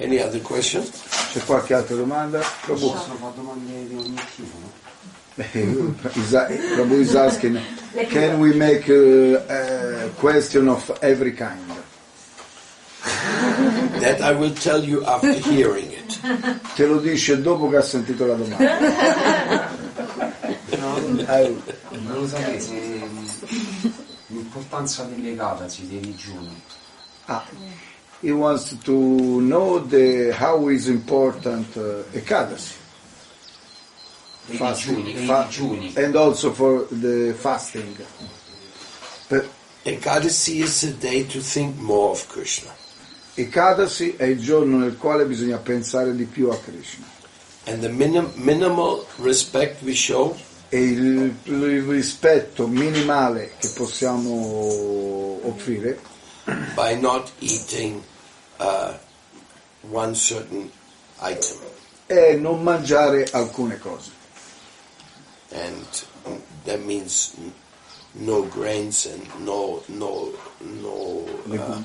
Any other question? C'è qualche altra domanda? Prabhu, fare domande di ogni tipo, Prabhu is asking, can we make a, a question of every kind? That I will tell you after hearing it. Te lo dice dopo che ha sentito la domanda. Eh, Volevo sapere se mm, l'importanza delle catasi, dei digiuni. ah, he wants to know the, how is important uh, Ekadasi. Fasting, fa- and also for the fasting. Per- Ekadasi is a day to think more of Krishna. Ekadasi è il giorno nel quale bisogna pensare di più a Krishna. And the minim- minimal respect we show E il, il rispetto minimale che possiamo offrire by not eating uh, one certain item. è non mangiare alcune cose. And that means no grains and no, no, no uh,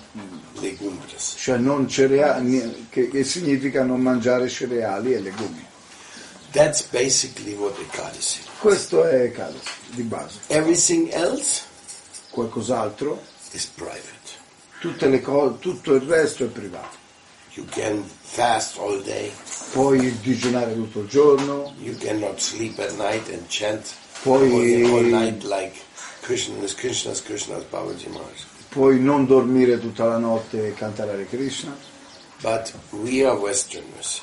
legumbres. Cioè non cereali, che, che significa non mangiare cereali e legumi. That's basically what Ekadasi. Questo è Ekadasi, di base. Everything else Qualcos'altro, is private. Tutte le co- tutto il resto è privato. You can fast all day. Puoi digiunare tutto il giorno, You cannot sleep at night and chant Poi- all, night like Krishna is Krishna's Krishna's Babaji Maharaj. puoi non dormire tutta la notte e cantare Hare Krishna, But we are Westerners.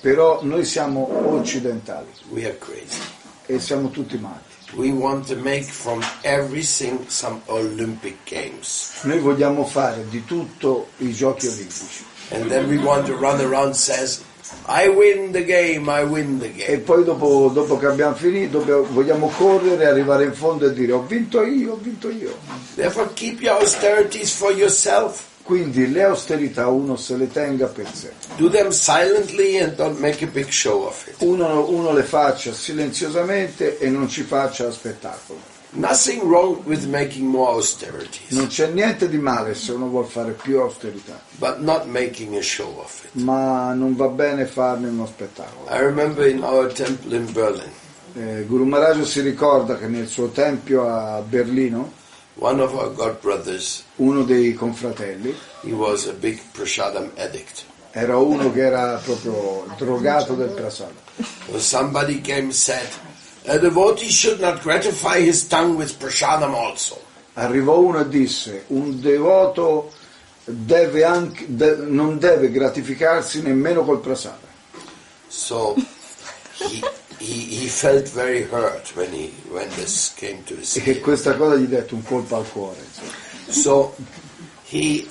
però noi siamo occidentali We are crazy. e siamo tutti matti. We want to make from everything some Olympic Games. Noi vogliamo fare di tutto i giochi olimpici And then we want to run around says, I win the game, I win the e game. poi dopo, dopo che abbiamo finito vogliamo correre, arrivare in fondo e dire ho vinto io, ho vinto io. Therefore keep your austerities for yourself. Quindi le austerità uno se le tenga per sé. Do them silently and don't make a big show of it. Uno, uno le faccia silenziosamente e non ci faccia spettacolo. Nothing wrong with making more austerities, Non c'è niente di male se uno vuole fare più austerità, but not making a show of it. ma non va bene farne uno spettacolo. I remember in our temple in Berlin, Eh, Guru Maharaj si ricorda che nel suo tempio a Berlino, one of our god brothers, uno dei confratelli, he was a big prasadam addict. era uno che era proprio drogato del prasada. So somebody came and said, a devotee should not gratify his tongue with prasadam also. Arrivò uno e disse, un devoto deve anche- de- non deve gratificarsi nemmeno col prasada. So he, he, he felt very hurt when, he, when this came to his E che questa cosa gli dette un colpo al cuore. So he,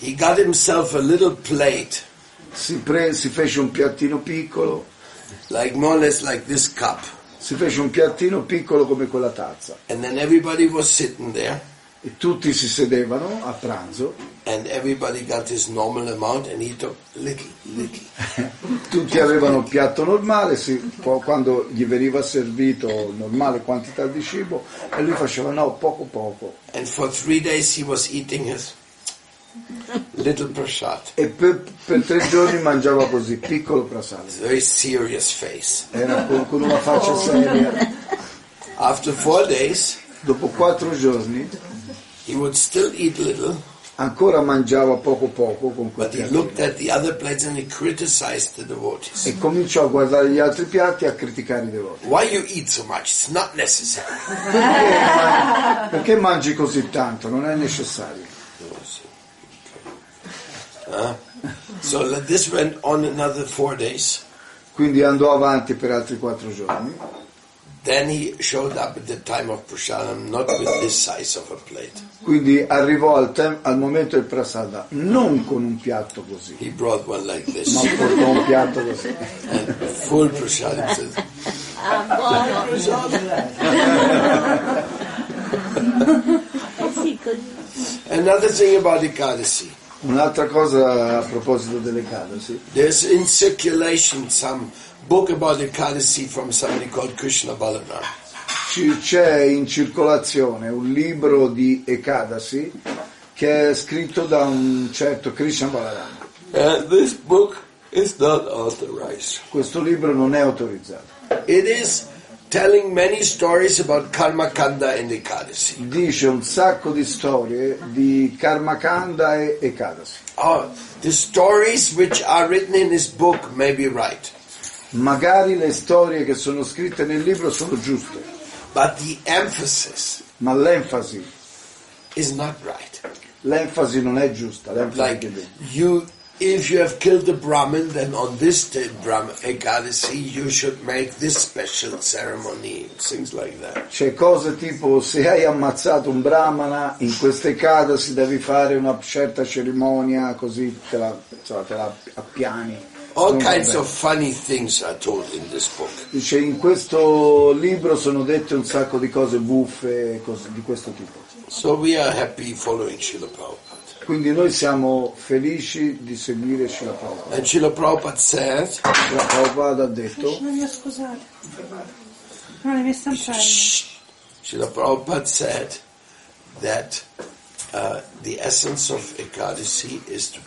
he got himself a little plate, Si, pre- si fece un piattino piccolo, like more or less like this cup. si fece un piattino piccolo come quella tazza. And then everybody was sitting there e tutti si sedevano a pranzo, and everybody got his normal amount and he took little, little. tutti avevano il piatto normale, si- quando gli veniva servito normale quantità di cibo e lui faceva no, poco poco. And for three days he was eating his little prasad. E per, per tre giorni mangiava così, piccolo prasada. Very serious face. Era con, con una faccia seria. After four days, Dopo quattro giorni he would still eat little, ancora mangiava poco poco con the devotees. E cominciò a guardare gli altri piatti e a criticare i devoti. Why you eat so much? It's not necessary. Perché mangi così tanto? Non è necessario. So this went on another four days. Quindi andò avanti per altri quattro giorni. Quindi arrivò al, tem- al momento del prasada non con un piatto così, He brought one like this, ma portò un piatto così. and full prasadam. Says, Sì, così. Another thing about Ekadasi. Un'altra cosa a proposito delle cadasi, There's in circulation some book about Ekadasi from somebody called Krishna Balaram. c'è in circolazione un libro di Ekadasi che è scritto da un certo Krishna Balarama. And this book is not authorized. Questo libro non è autorizzato. It is telling many stories about Karma Kanda and Ekadasi. Dice un sacco di storie di Karmakanda e Ekadasi. Oh, the stories which are written in this book may be right, Magari le storie che sono scritte nel libro sono giuste, but the emphasis ma l'enfasi, is not right. l'enfasi non è giusta. L'enfasi Like che you, if you have killed a Brahmin, then on this day, Brahmin Ekadasi, you should make this special ceremony, things like that. C'è cose tipo se hai ammazzato un brahmana in queste Ekadasi devi fare una certa cerimonia così te la, insomma, te la appiani. All kinds of funny things are told in this book. Dice in questo libro sono dette un sacco di cose buffe cose di questo tipo. So we are happy following Srila Prabhupada. Quindi noi siamo felici di seguire Srila Prabhupada. And Srila Prabhupada said, Srila Prabhupada ha detto Non mi ho scusate. Non le mie stampare. Srila Prabhupada said that uh, the essence of Ekadasi is to.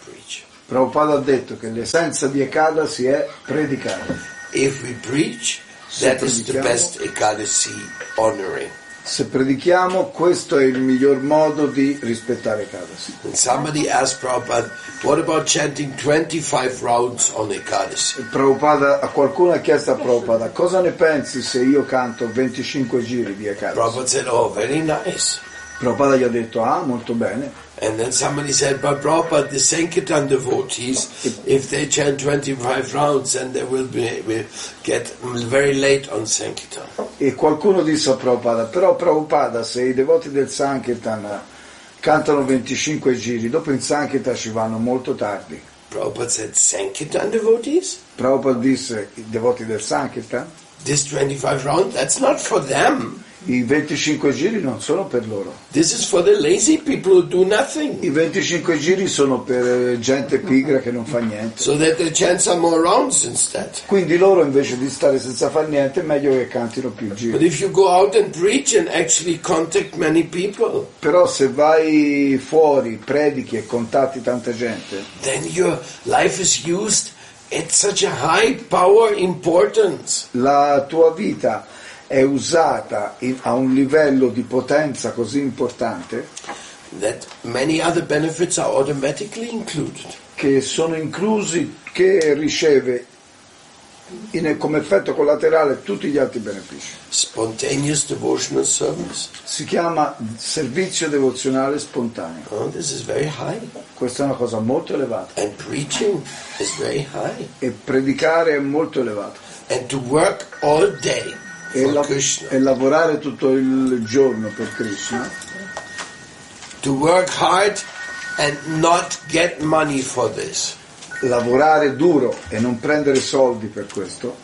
Prabhupada ha detto che l'essenza di Ekadasi è predicare. If we preach, Se that is the predichiamo- best Ekadasi honoring. Se predichiamo, questo è il miglior modo di rispettare Ekadasi. And somebody asked Prabhupada, what about chanting 25 rounds on Ekadasi? Prabhupada, qualcuno ha chiesto a Prabhupada cosa ne pensi se io canto 25 giri di Ekadasi? Prabhupada said, oh, very nice. Prabhupada gli ha detto ah molto bene. And then somebody said, but Prabhupada, the Sankirtan devotees, if they chant 25 rounds, then they will, be, will get very late on Sankirtan. E qualcuno disse a Prabhupada, però Prabhupada se i devoti del Sankirtan cantano 25 giri, dopo in Sankirtan ci vanno molto tardi. Prabhupada said, Sankirtan devotees? Prabhupada disse, i devoti del Sankirtan, This 25 round, that's not for them. I 25 giri non sono per loro. This is for the lazy people who do nothing. I 25 giri sono per eh, gente pigra che non fa niente. So that they chant some more rounds instead. Quindi loro invece di stare senza fare niente è meglio che cantino più But giri. if you go out and preach and actually contact many people, Però se vai fuori, predichi e contatti tanta gente, then your life is used at such a high power importance. la tua vita è usata in- a un livello di potenza così importante che sono inclusi, che riceve in- come effetto collaterale tutti gli altri benefici. Spontaneous devotional service. Si chiama servizio devozionale spontaneo. Oh. Questa è una cosa molto elevata e predicare è molto elevato. And to work all day E, la- e lavorare tutto il giorno per Krishna, To work hard and not get money for this. lavorare duro e non prendere soldi per questo,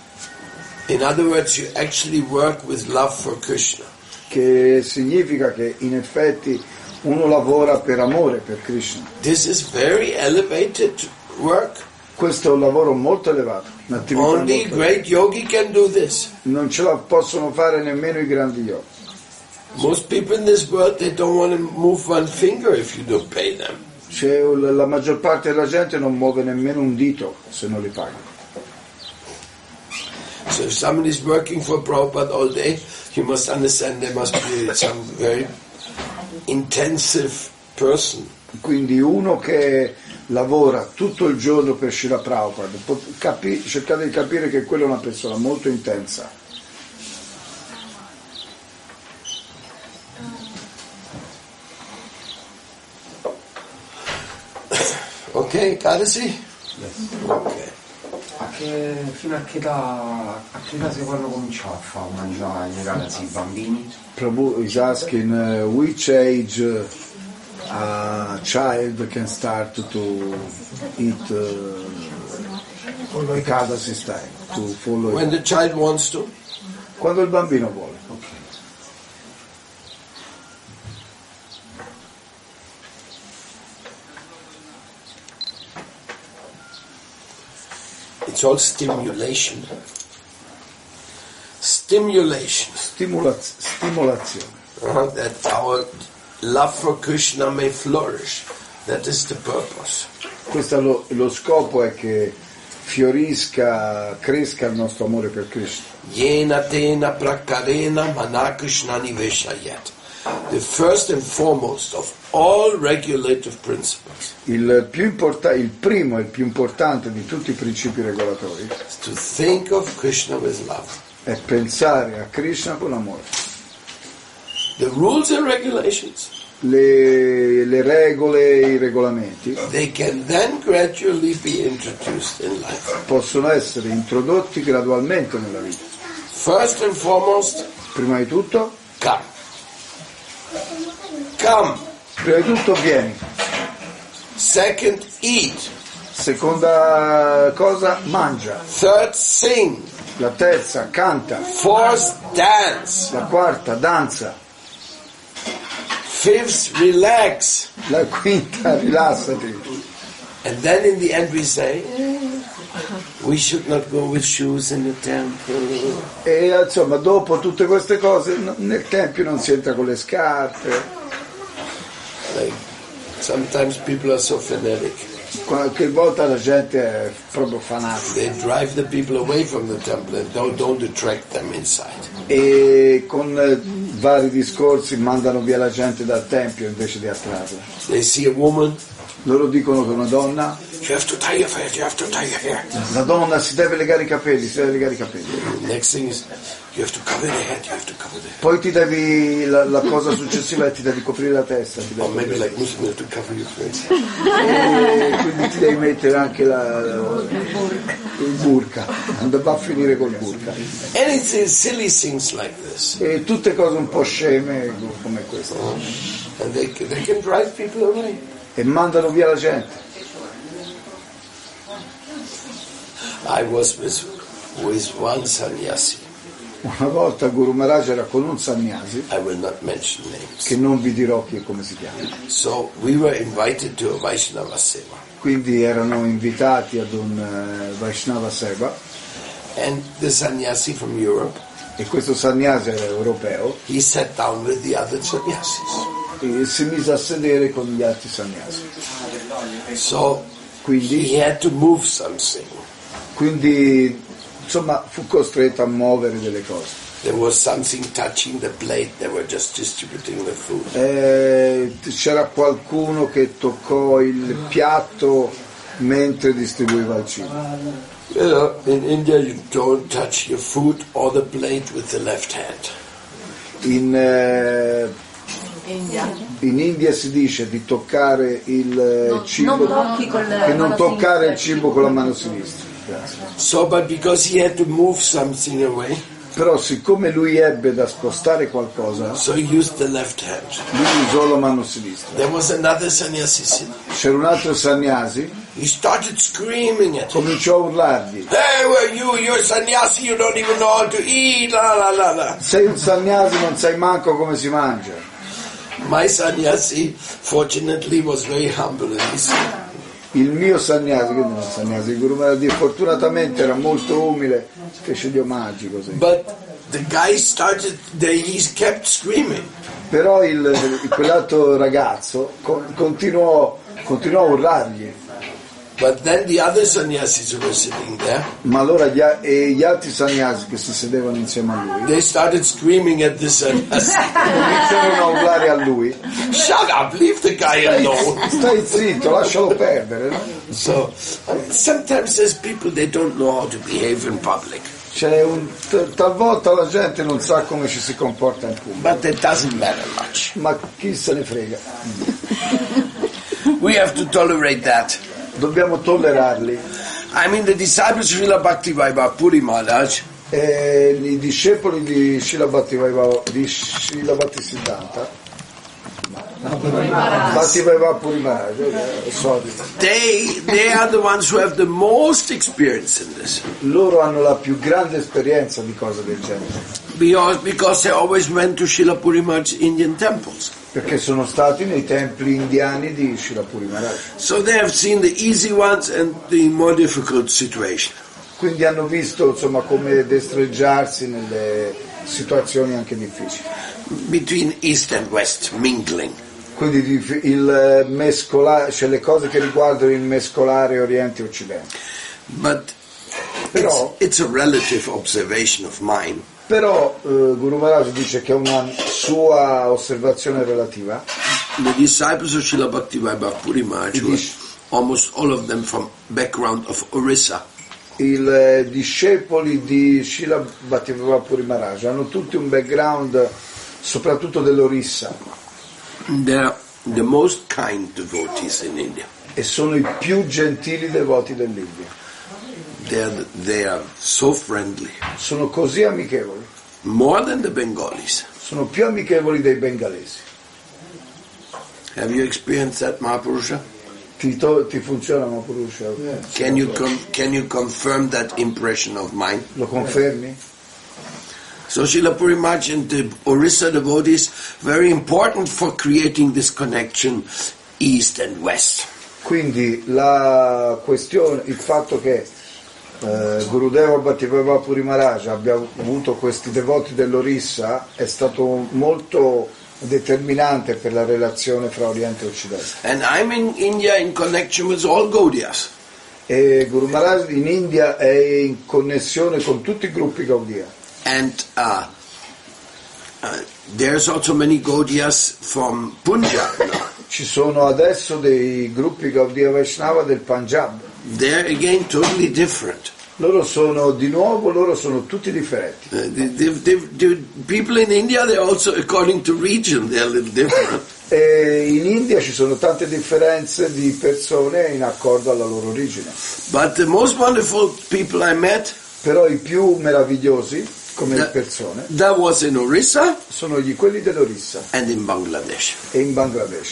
In other words, you actually work with love for Krishna. che significa che in effetti uno lavora per amore per Krishna. This is very elevated work. Questo è un lavoro molto elevato, Only great yogi can do this. non ce la possono fare nemmeno i grandi yogi. Most people in this world, they don't want to move one finger if you don't pay them. Un- la maggior parte della gente non muove nemmeno un dito se non li paghi. So if somebody is working for Prabhupada all day, you must understand there must be some very intensive person. Quindi uno che lavora tutto il giorno per Shila Prabhupada, capi- cercate di capire che quella è una persona molto intensa. Ok, Kadasi? Ok. A che, fino a che età, a che età si fanno cominciare a fare mangiare nei ragazzi, i bambini? Prabhu is asking uh, which age uh, a child can start to eat uh, Ekadasi style, to follow When the child wants to. quando il bambino vuole. It's all stimulation. Stimulation. Stimolaz- stimolazione. uh, that our love for Krishna may flourish. That is the purpose. questo è lo, lo scopo è che fiorisca, cresca il nostro amore per Krishna. Yena tena prakarena manakrishnani veshayat. The first and foremost of all regulative principles Il, più importa- il primo e il più importante di tutti i principi regolatori is to think of Krishna with love. è pensare a Krishna con amore. The rules and regulations, Le, le regole e i regolamenti they can then gradually be introduced in life. possono essere introdotti gradualmente nella vita. First and foremost, Prima di tutto, come. Come. prima di tutto vieni. Second, eat. Seconda cosa, mangia. Third, sing. La terza, canta. Fourth, dance. La quarta, danza. Fifth, relax. La quinta, rilassati. And then in the end we say, we should not go with shoes in the temple. E insomma, dopo tutte queste cose, nel tempio non si entra con le scarpe. Like, sometimes people are so fanatic. Qualche volta la gente è proprio fanatica. Don't, don't. E con eh, vari discorsi mandano via la gente dal tempio invece di attrarla. They see a woman, Loro dicono che una donna, you have to tie your hair, you have to tie your hair. la donna si deve legare i capelli, si deve legare i capelli. The next thing is, you have to cover the head, you have to. Poi ti devi, la, la cosa successiva è ti devi coprire la testa, ti devi maybe like Muslim, to cover your face. e quindi ti devi mettere anche la, la- il burka, va a finire col burka. Anything, silly things like this. E tutte cose un po' sceme come queste. And they, they can drive people away. E mandano via la gente. I was with, with one sannyasi. Una volta Guru Maharaj era con un sannyasi, che non vi dirò chi e come si chiama. So we were invited to a Vaishnava Seva. Quindi erano invitati ad un eh, Vaishnava Seva Europe, e questo sannyasi era europeo he sat down with the other sannyasis. e si mise a sedere con gli altri sannyasi. So Quindi, he had to move something. quindi insomma fu costretto a muovere delle cose. There was something touching the plate. They were just distributing the food. Eh, c'era qualcuno che toccò il piatto mentre distribuiva il cibo. You know, in India you don't touch your food or the plate with the left hand. In, eh, India. in India si dice di toccare il eh, Non- cibo, non tocchi con la che non toccare il sinistra. cibo con la mano sinistra. So, but because he had to move something away, Però siccome lui ebbe da spostare qualcosa, so he used the left hand. lui usò la mano sinistra. There was another sannyasi sitting. C'era un altro sannyasi, He started screaming at him. cominciò a urlargli. Hey, where you? You're a sannyasi. You don't even know how to eat. La la la la. Sei un sannyasi, non sai manco come si mangia. My sannyasi, fortunately, was very humble and he said, Il mio sannyasi, che non sannyasi, il Guru Maharaj, fortunatamente era molto umile, fece gli omaggi così. but the guy started. He kept screaming. Però il, quell'altro ragazzo co- continuò, continuò a urlargli, But then the other sannyasis who were sitting there, ma allora gli, e gli altri sannyasi che si sedevano insieme a lui they started screaming at the sannyasi. iniziarono a urlare a lui, Shut up! Leave the guy alone. stai zitto, lascialo perdere. no? So sometimes there's people they don't know how to behave in public, C'è un, talvolta la gente non sa come ci si comporta in pubblico, but doesn't matter much. ma chi se ne frega. We have to tolerate that. Dobbiamo tollerarli. I mean, the disciples of Srila Bhaktivaibhav Puri Maharaj, E I discepoli di Srila Bhattivaibhava- di Srila Puri Maharaj, eh, sorry. they they are the ones who have the most experience in this, loro hanno la più grande esperienza di cose del genere. Because because they always went to Srila Puri Maharaj's Indian temples, perché sono stati nei templi indiani di Srila Puri Maharaj so they have seen the easy ones and the more difficult situation. quindi hanno visto insomma come destreggiarsi nelle situazioni anche difficili Between East and West, mingling. Quindi di- il mescolare, cioè le cose che riguardano il mescolare Oriente e Occidente. But it's, Però, it's a relative observation of mine. Però eh, Guru Maharaj dice che è una sua osservazione relativa. The disciples of Srila Bhaktivedanta Puri Maharaj It were is- almost all of them from background of Orissa. I eh, discepoli di Srila Bhattivedanta Puri Maharaj hanno tutti un background soprattutto dell'Orissa They're the most kind devotees in India. e sono i più gentili devoti dell'India. They're, they are so friendly, Sono così amichevoli, more than the Bengalis. sono più amichevoli dei bengalesi. Have you experienced that, Mahapurusha? Ti, to- ti funziona Maharaj? Can you com- can you confirm that impression of mine? Lo confermi? So Srila Puri Maharaj and the Orissa devotees very important for creating this connection east and west. Quindi la questione, il fatto che eh, Gurudeva Bhattivedanta Puri Maharaj abbia avuto questi devoti dell'Orissa è stato molto determinante per la relazione fra Oriente e Occidente. E Guru Maharaj in India è in connessione con tutti i gruppi Gaudia. And uh, uh, there's also many Gaudias from Punjab. Ci sono adesso dei gruppi Gaudia Vaishnava del Punjab. They're again totally different. Loro sono di nuovo, loro sono tutti differenti. Uh, the, the, the, people in India, they're also according to region, they're a little different. E in India ci sono tante differenze di persone in accordo alla loro origine. But the most wonderful people I met, Però i più meravigliosi come Da- persone that was in Orissa sono gli, quelli dell'Orissa and in Bangladesh. e in Bangladesh.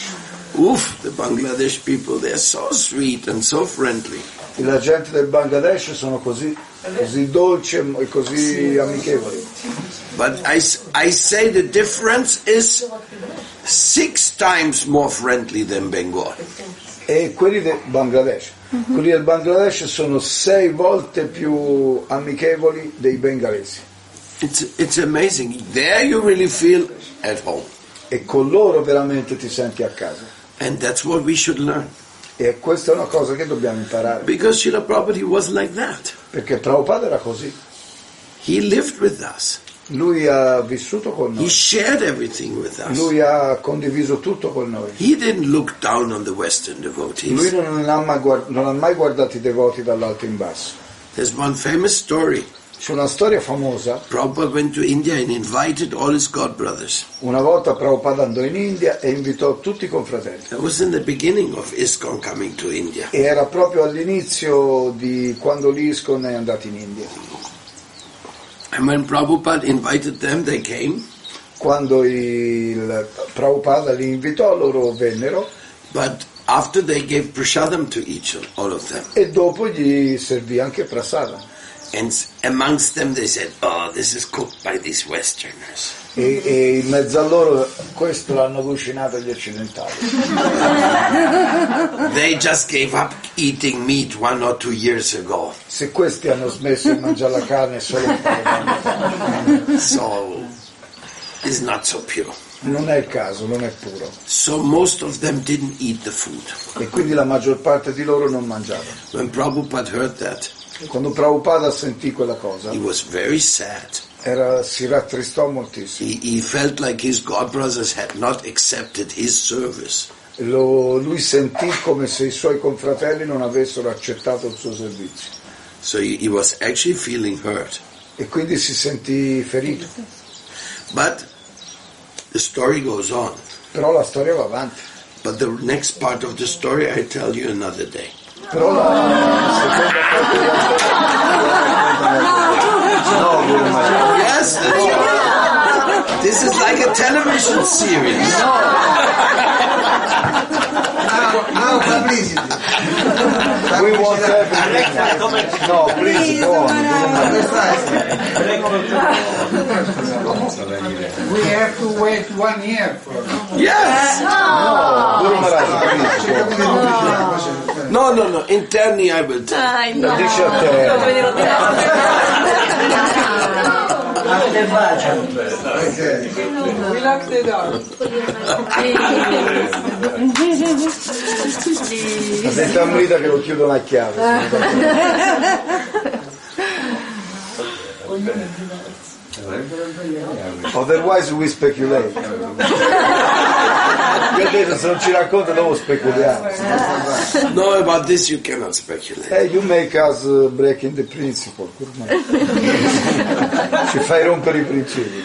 Oof, the Bangladesh people, they're so sweet and so friendly. E La gente del Bangladesh sono così, così dolci e così amichevoli. But I, I say the difference is six times more friendly than Bengal. E quelli del Bangladesh. Quelli del Bangladesh sono sei volte più amichevoli dei bengalesi. It's, it's amazing. There you really feel at home. E con loro veramente ti senti a casa. And that's what we should learn. E questa è una cosa che dobbiamo imparare. Because Srila Prabhupada was like that. Perché Prabhupada era così. He lived with us. Lui ha vissuto con He noi. shared everything with us. Lui ha condiviso tutto con noi. He didn't look down on the Western Lui non ha, mai guard- non ha mai guardato i devoti dall'alto in basso. There's one famous story. C'è una storia famosa. Prabhupada went to India and invited all his godbrothers. Una volta Prabhupada andò in India e invitò tutti i confratelli. That was in the beginning of ISKCON coming to India. E era proprio all'inizio di quando l'ISKCON è andato in India. And when Prabhupada invited them, they came. Quando il Prabhupada li invitò, loro vennero But after they gave prasadam to each all of them, e dopo gli servì anche prasada. And amongst them they said, "Oh, this is cooked by these Westerners." E, e in mezzo a loro questo l'hanno cucinato gli occidentali. They just gave up eating meat one or two years ago, Se questi hanno smesso di mangiare la carne solo un paio d'anni fa, so it's not so pure. Non è il caso, non è puro. So most of them didn't eat the food. E quindi la maggior parte di loro non mangiava. When Prabhupada heard that, Quando Prabhupada sentì quella cosa, he was very sad. era- si rattristò moltissimo. He, he felt like his godbrothers had not accepted his service. Lo- lui sentì come se i suoi confratelli non avessero accettato il suo servizio So he, he was actually feeling hurt. e quindi si sentì ferito. But the story goes on. Però la storia va avanti. But the next part of the story I tell you another day. Però la seconda parte della storia... No, Guru Maharaj. Yes. This is like a television series. No publicity. We want everything. No, please go on. We have to wait one year for Yes. Guru Maharaj, please. No, no, no. Interni I will tell. Dai, le faccio? Relax the dog. Ha detto a Amrita che lo chiudo la chiave. Otherwise we speculate. Ho detto se non ci racconta dopo speculiamo. No, about this you cannot speculate. Eh, you make us uh, breaking the principle. Ci fai rompere i principi.